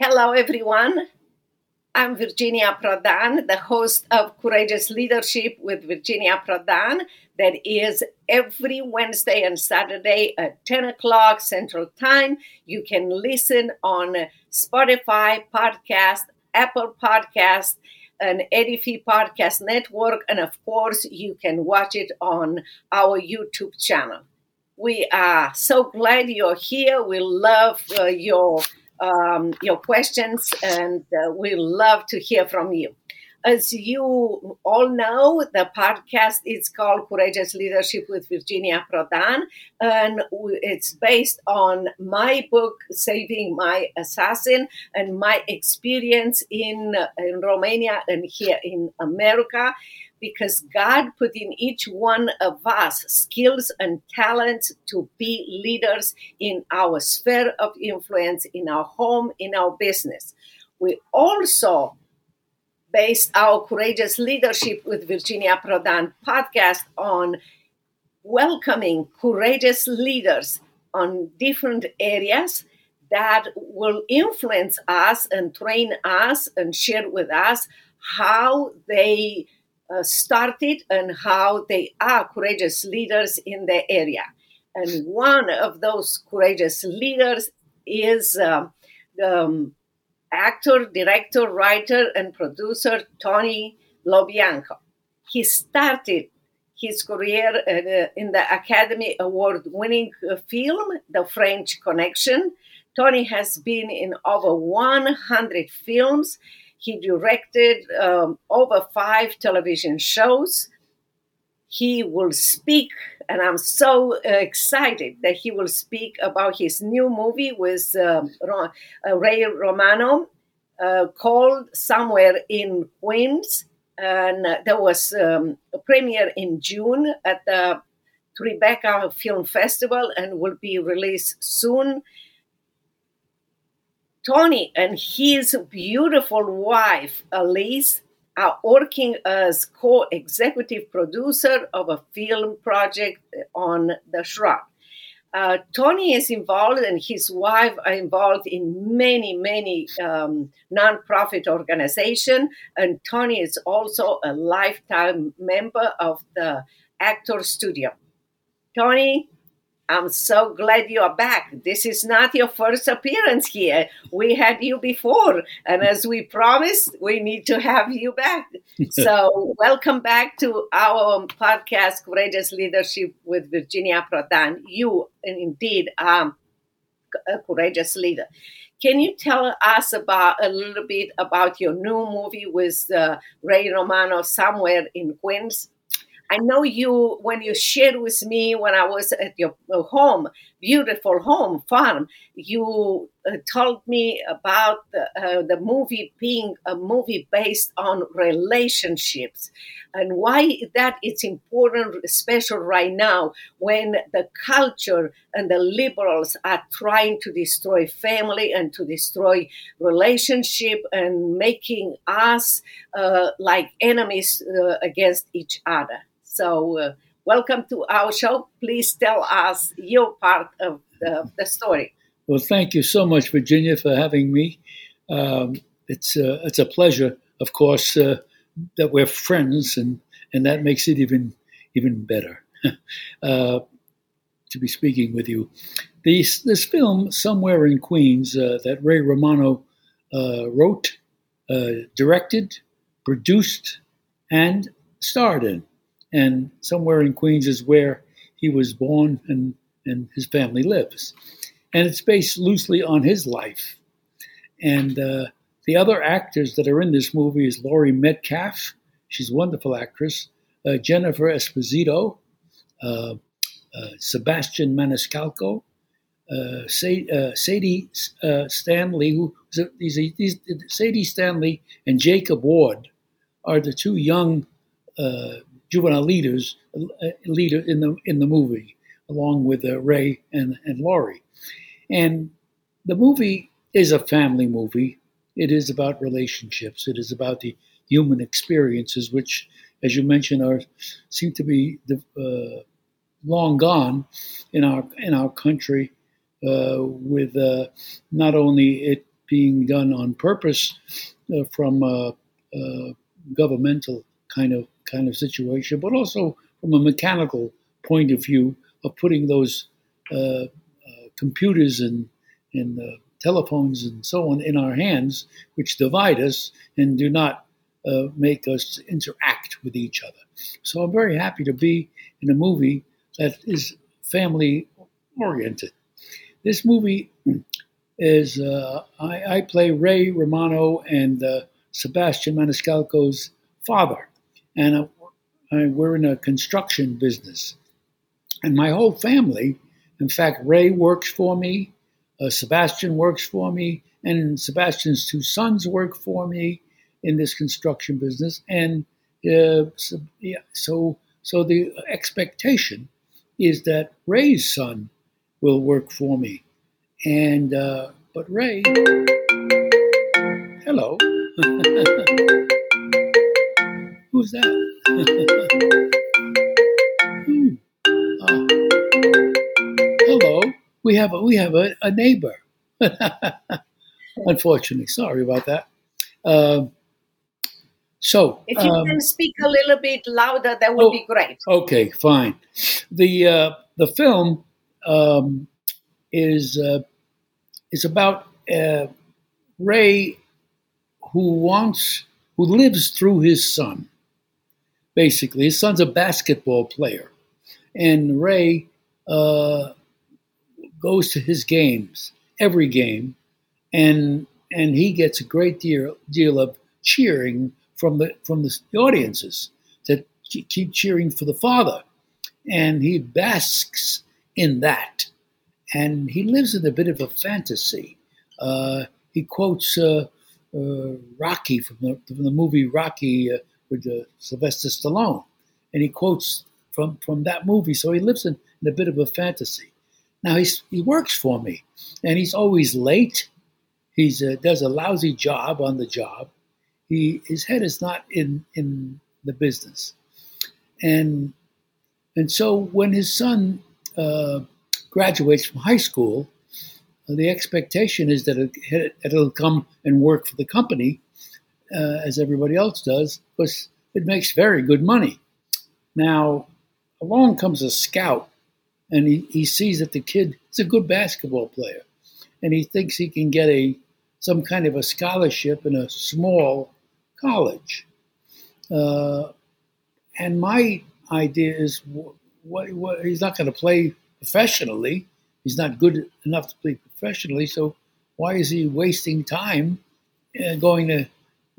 Hello, everyone. I'm Virginia Prodan, the host of Courageous Leadership with Virginia Prodan. That is every Wednesday and Saturday at 10 o'clock Central Time. You can listen on Spotify podcast, Apple podcast, and Edify Podcast Network. And of course, you can watch it on our YouTube channel. We are so glad you're here. We love uh, your um, your questions, and uh, we love to hear from you. As you all know, the podcast is called Courageous Leadership with Virginia Prodan, and it's based on my book, Saving My Assassin, and my experience in, in Romania and here in America because God put in each one of us skills and talents to be leaders in our sphere of influence, in our home, in our business. We also based our Courageous Leadership with Virginia Prodan podcast on welcoming courageous leaders on different areas that will influence us and train us and share with us how they uh, started and how they are courageous leaders in the area. And one of those courageous leaders is um, the um, actor, director, writer, and producer Tony Lo He started his career uh, in the Academy Award winning uh, film, The French Connection. Tony has been in over 100 films he directed um, over five television shows. He will speak, and I'm so uh, excited that he will speak about his new movie with um, uh, Ray Romano uh, called Somewhere in Queens. And there was um, a premiere in June at the Tribeca Film Festival and will be released soon. Tony and his beautiful wife, Alyse, are working as co executive producer of a film project on the Shroud. Uh, Tony is involved and his wife are involved in many, many um, nonprofit organizations. And Tony is also a lifetime member of the Actor Studio. Tony, I'm so glad you are back. This is not your first appearance here. We had you before. And as we promised, we need to have you back. so, welcome back to our podcast, Courageous Leadership with Virginia Prodan. You, indeed, are a courageous leader. Can you tell us about a little bit about your new movie with uh, Ray Romano, Somewhere in Queens? I know you when you shared with me when I was at your home, beautiful home farm. You uh, told me about the, uh, the movie being a movie based on relationships and why that it's important, especially right now when the culture and the liberals are trying to destroy family and to destroy relationship and making us uh, like enemies uh, against each other. So, uh, welcome to our show. Please tell us your part of the, the story. Well, thank you so much, Virginia, for having me. Um, it's uh, it's a pleasure, of course, uh, that we're friends, and and that makes it even even better uh, to be speaking with you. This this film, somewhere in Queens, uh, that Ray Romano uh, wrote, directed, produced, and starred in and somewhere in Queens is where he was born and, and his family lives. And it's based loosely on his life. And uh, the other actors that are in this movie is Laurie Metcalf, she's a wonderful actress, uh, Jennifer Esposito, uh, uh Sebastian Maniscalco, uh, uh, Sadie Stanley, who these, these, Sadie Stanley and Jacob Ward are the two young juvenile leaders uh, leader in the in the movie, along with uh, Ray and and Laurie. And the movie is a family movie. It is about relationships. It is about the human experiences, which, as you mentioned, are seem to be uh, long gone in our in our country. Uh, with uh, not only it being done on purpose uh, from governmental kind of kind of situation, but also from a mechanical point of view of putting those uh, uh, computers and and uh, telephones and so on in our hands, which divide us and do not uh, make us interact with each other. So I'm very happy to be in a movie that is family oriented. This movie is uh, I, I, play Ray Romano and uh, Sebastian Maniscalco's father, and I, we're in a construction business. And my whole family, in fact, Ray works for me, uh, Sebastian works for me, and Sebastian's two sons work for me in this construction business. And uh, so, yeah, so, so the expectation is that Ray's son will work for me and uh, but Ray, who's that? hmm. uh, hello, we have a, we have a, a neighbor. Unfortunately, sorry about that. Uh, so, if you um, can speak a little bit louder, that would oh, be great. Okay, fine. The uh, the film um, is uh, is about uh, Ray, who wants who lives through his son. Basically, his son's a basketball player, and Ray uh, goes to his games every game, and and he gets a great deal deal of cheering from the from the audiences that keep cheering for the father, and he basks in that. And he lives in a bit of a fantasy. Uh, he quotes uh, uh, Rocky from the, from the, movie Rocky uh, with uh, Sylvester Stallone, and he quotes from, from that movie. So he lives in, in a bit of a fantasy. Now he's, he works for me, and he's always late. He uh, does a lousy job on the job. He his head is not in in the business, and and so when his son graduates from high school, uh, the expectation is that it, it'll come and work for the company uh, as everybody else does, because it makes very good money. Now, along comes a scout, and he, he sees that the kid is a good basketball player, and he thinks he can get a some kind of a scholarship in a small college. Uh, and my idea is, what, he's not going to play professionally. He's not good enough to play professionally, so why is he wasting time uh, going to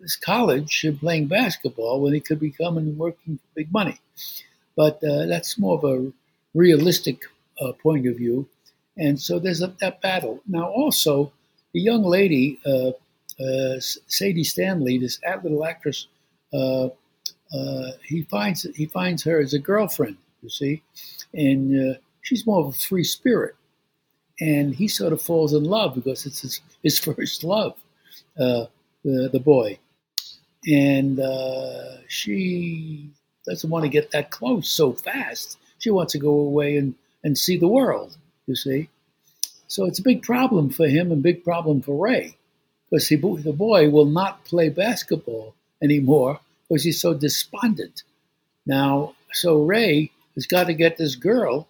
this college and playing basketball when he could be coming and working for big money? But uh, that's more of a realistic uh, point of view. And so there's a, that battle. Now, also, the young lady, uh, uh, Sadie Stanley, this little actress, uh, he finds he finds her as a girlfriend, you see, and she's more of a free spirit. And he sort of falls in love because it's his, his first love, uh, the, the boy. And uh, she doesn't want to get that close so fast. She wants to go away and, and see the world, you see. So it's a big problem for him and big problem for Ray because he, the boy will not play basketball anymore because he's so despondent. Now, so Ray has got to get this girl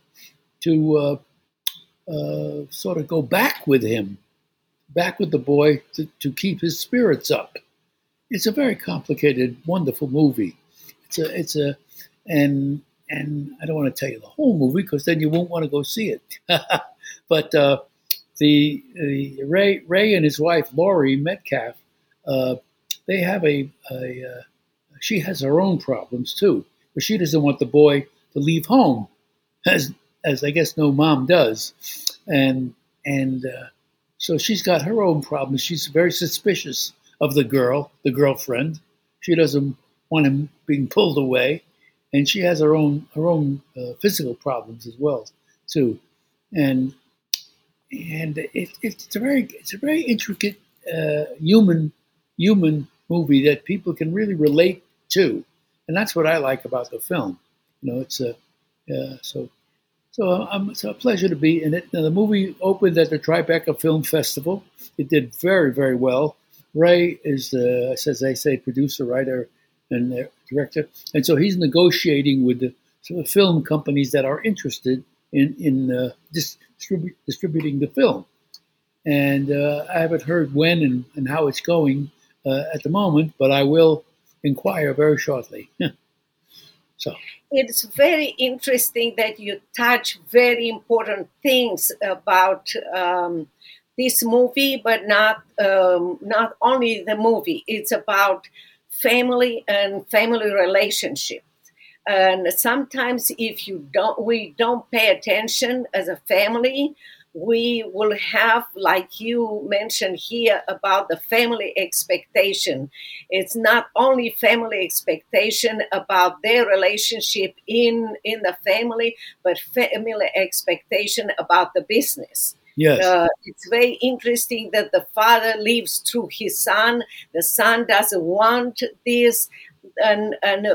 to uh, uh, sort of go back with him, back with the boy to, to keep his spirits up. It's a very complicated, wonderful movie. It's a, it's a, and and I don't want to tell you the whole movie because then you won't want to go see it. but uh, the, the, Ray Ray and his wife Laurie Metcalf, uh, they have a, a uh, she has her own problems too, but she doesn't want the boy to leave home, as as I guess no mom does, and and uh, so she's got her own problems. She's very suspicious of the girl, the girlfriend. She doesn't want him being pulled away, and she has her own her own uh, physical problems as well too, and and it, it's a very it's a very intricate uh, human human movie that people can really relate to, and that's what I like about the film. You know, it's a uh, so so um, it's a pleasure to be in it. Now, the movie opened at the Tribeca Film Festival it did very, very well. Ray is, uh, as they say, producer, writer, and director, and so he's negotiating with the film companies that are interested in in uh, distribu- distributing the film. And uh, I haven't heard when and, and how it's going uh, at the moment, but I will inquire very shortly. so it's very interesting that you touch very important things about um, this movie, but not um, not only the movie. It's about family and family relationships. And sometimes, if you don't, we don't pay attention as a family, we will have, like you mentioned here, about the family expectation. It's not only family expectation about their relationship in in the family, but family expectation about the business. Yes. Uh, it's very interesting that the father lives through his son. The son doesn't want this, and and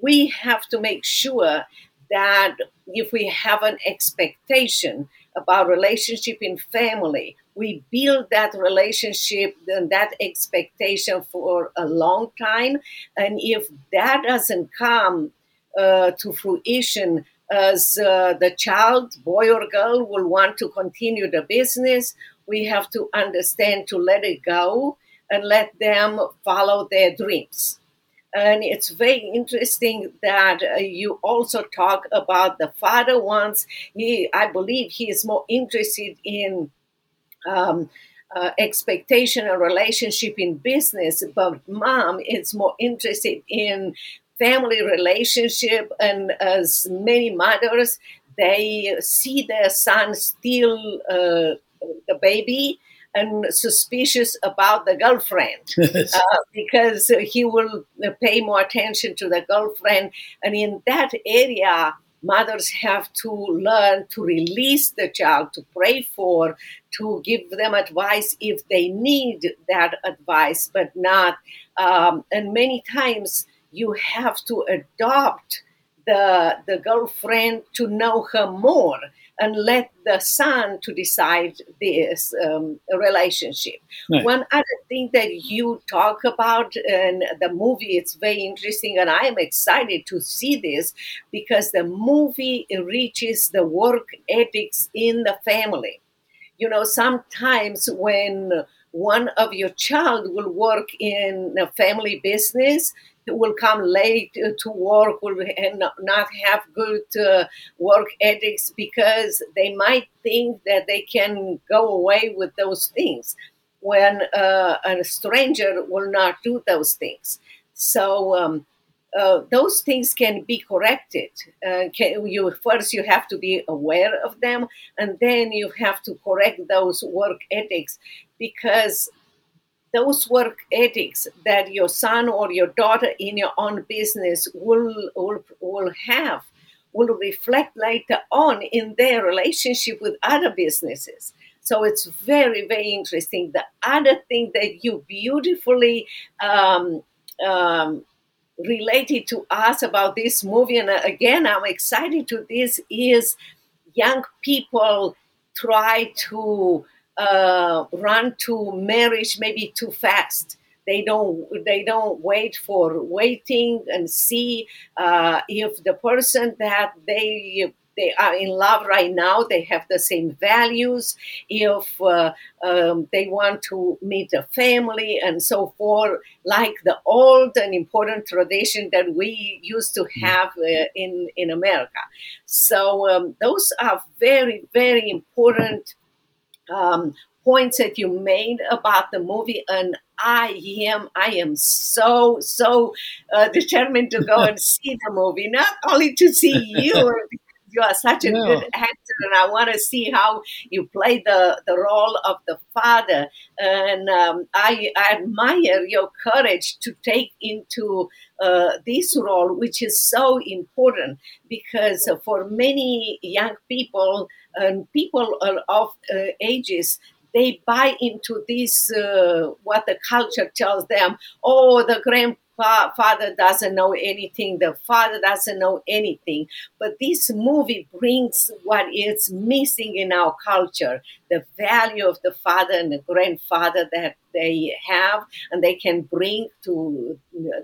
we have to make sure that if we have an expectation about relationship in family. We build that relationship and that expectation for a long time. And if that doesn't come uh, to fruition as uh, the child boy or girl will want to continue the business we have to understand to let it go and let them follow their dreams and it's very interesting that uh, you also talk about the father wants, he, I believe he is more interested in um, uh, expectation and relationship in business, but mom is more interested in family relationship. And as many mothers, they see their son still uh, the baby and suspicious about the girlfriend uh, because he will pay more attention to the girlfriend. And in that area, mothers have to learn to release the child, to pray for, to give them advice if they need that advice, but not. Um, and many times you have to adopt the, the girlfriend to know her more and let the son to decide this um, relationship. Right. One other thing that you talk about in the movie, it's very interesting, and I am excited to see this because the movie reaches the work ethics in the family. You know, sometimes when one of your child will work in a family business will come late to work will and not have good uh, work ethics because they might think that they can go away with those things when uh, a stranger will not do those things so um, uh, those things can be corrected. Uh, can, you first you have to be aware of them, and then you have to correct those work ethics because those work ethics that your son or your daughter in your own business will, will, will have will reflect later on in their relationship with other businesses. So it's very, very interesting. The other thing that you beautifully um, um, related to us about this movie, and again, I'm excited to this, is young people try to uh, run to marriage maybe too fast. They don't. They don't wait for waiting and see uh, if the person that they they are in love right now they have the same values if uh, um, they want to meet a family and so forth like the old and important tradition that we used to mm. have uh, in in america so um, those are very very important um, points that you made about the movie, and I am I am so so uh, determined to go and see the movie, not only to see you. you are such a good actor, and I want to see how you play the, the role of the father. And um, I, I, admire your courage to take into uh, this role, which is so important because for many young people, and people of uh, ages they buy into this uh, what the culture tells them oh the grand fa- father doesn't know anything, the father doesn't know anything. But this movie brings what is missing in our culture the value of the father and the grandfather that they have and they can bring to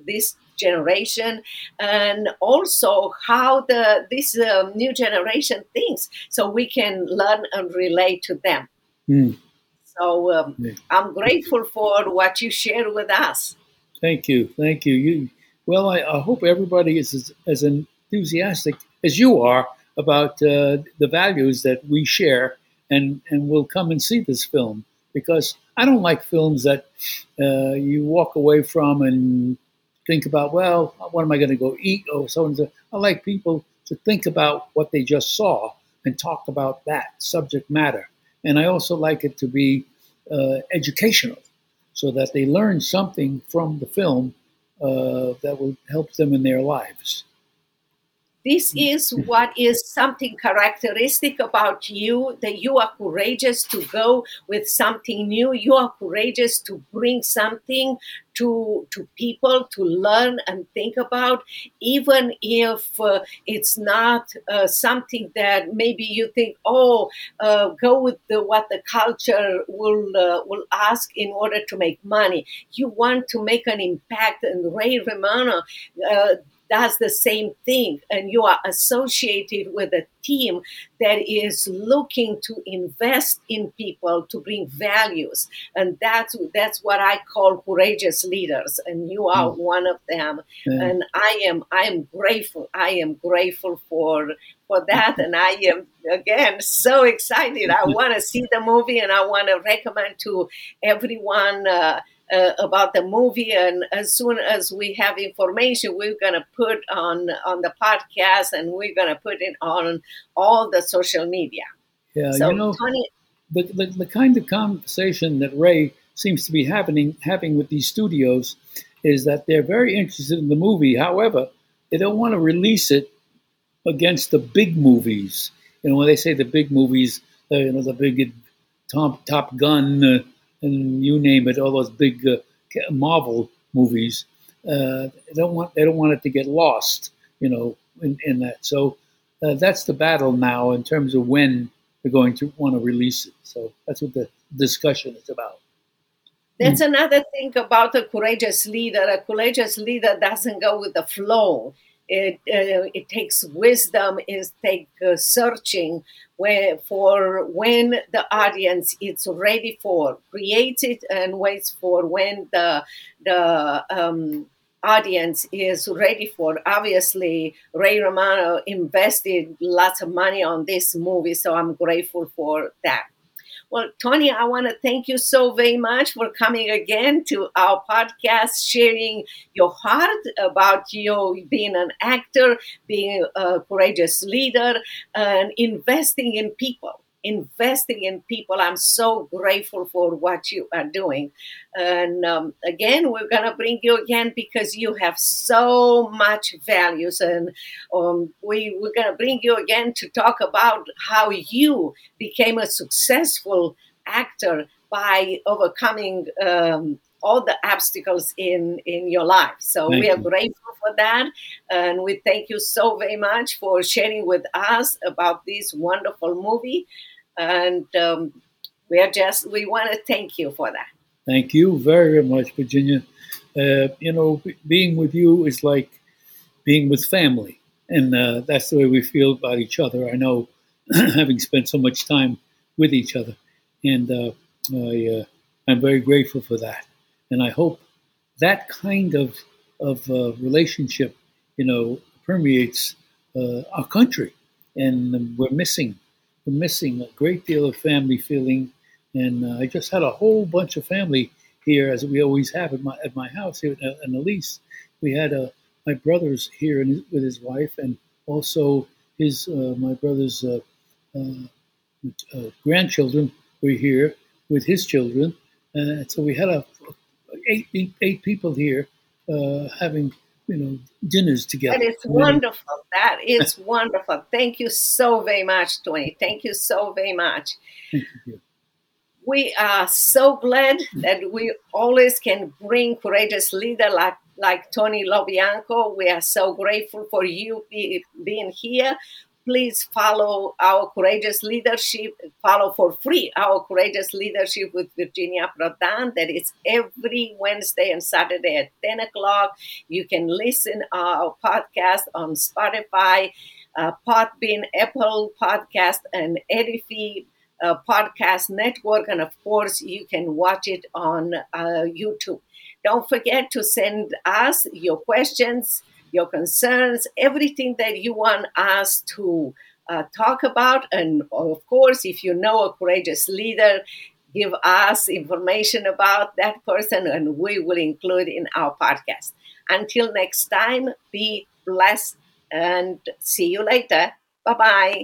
this generation and also how the this um, new generation thinks so we can learn and relate to them Mm. so um, Yeah. i'm grateful for what you share with us Thank you, thank you. You well, I, I hope everybody is as, as enthusiastic as you are about uh, the values that we share, and and will come and see this film because I don't like films that uh, you walk away from and think about. Well, what am I going to go eat? or so and so. I like people to think about what they just saw and talk about that subject matter, and I also like it to be uh, educational so that they learn something from the film uh, that will help them in their lives. This is what is something characteristic about you that you are courageous to go with something new. You are courageous to bring something to to people to learn and think about even if uh, it's not uh, something that maybe you think oh uh, go with the, what the culture will uh, will ask in order to make money. You want to make an impact and ray romano uh, does the same thing and you are associated with a team that is looking to invest in people to bring values and that's that's what i call courageous leaders and you are Mm. one of them Yeah. and i am i am grateful i am grateful for for that and i am again so excited i want to see the movie and i want to recommend to everyone uh, uh, about the movie and as soon as we have information we're going to put on on the podcast and we're going to put it on all the social media Yeah, so you know, tony the, the, the kind of conversation that Ray seems to be having having with these studios is that they're very interested in the movie. However, they don't want to release it against the big movies. You know, when they say the big movies, uh, you know, the big Top Top Gun uh, and you name it, all those big uh, Marvel movies. Uh, they don't want they don't want it to get lost. You know, in, in that. So uh, that's the battle now in terms of when they're going to want to release it. So that's what the discussion is about. That's another thing about a courageous leader. A courageous leader doesn't go with the flow. It uh, it takes wisdom. It takes uh, searching where for when the audience is ready for creates it and waits for when the the um, audience is ready for. Obviously, Ray Romano invested lots of money on this movie, so I'm grateful for that. Well, Tony, I want to thank you so very much for coming again to our podcast, sharing your heart about you being an actor, being a courageous leader, and investing in people. Investing in people. I'm so grateful for what you are doing. And um, again, we're going to bring you again because you have so much values. And um, we, we're going to bring you again to talk about how you became a successful actor by overcoming um, all the obstacles in in your life so Thank we are you. grateful for that and we thank you so very much for sharing with us about this wonderful movie and um, we are just we want to thank you for that Thank you very, much, Virginia. Uh, you know, being with you is like being with family, and uh, that's the way we feel about each other. I know, having spent so much time with each other, and uh, I, uh, I'm very grateful for that. And I hope that kind of of uh, relationship, you know, permeates uh, our country, and we're missing missing a great deal of family feeling. And uh, I just had a whole bunch of family here, as we always have at my at my house here at Elise. We had uh, my brother's here with his wife, and also his uh, my brother's uh, uh, uh, grandchildren were here with his children. So we had a eight, eight, people here having you know dinners together. That is wonderful. That is wonderful. Thank you so very much, Tony. Thank you so very much. Thank you. We are so glad that we always can bring courageous leader like like Tony Lo Bianco. We are so grateful for you be, being here. Please follow our courageous leadership. Follow for free our courageous leadership with Virginia Prodan. That is every Wednesday and Saturday at 10 o'clock. You can listen our podcast on Spotify, uh, Podbean, Apple Podcast, and Edify uh, Podcast Network. And of course, you can watch it on uh, YouTube. Don't forget to send us your questions, your concerns, everything that you want us to uh, talk about. And of course, if you know a courageous leader, give us information about that person and we will include in our podcast. Until next time, be blessed and see you later. Bye bye.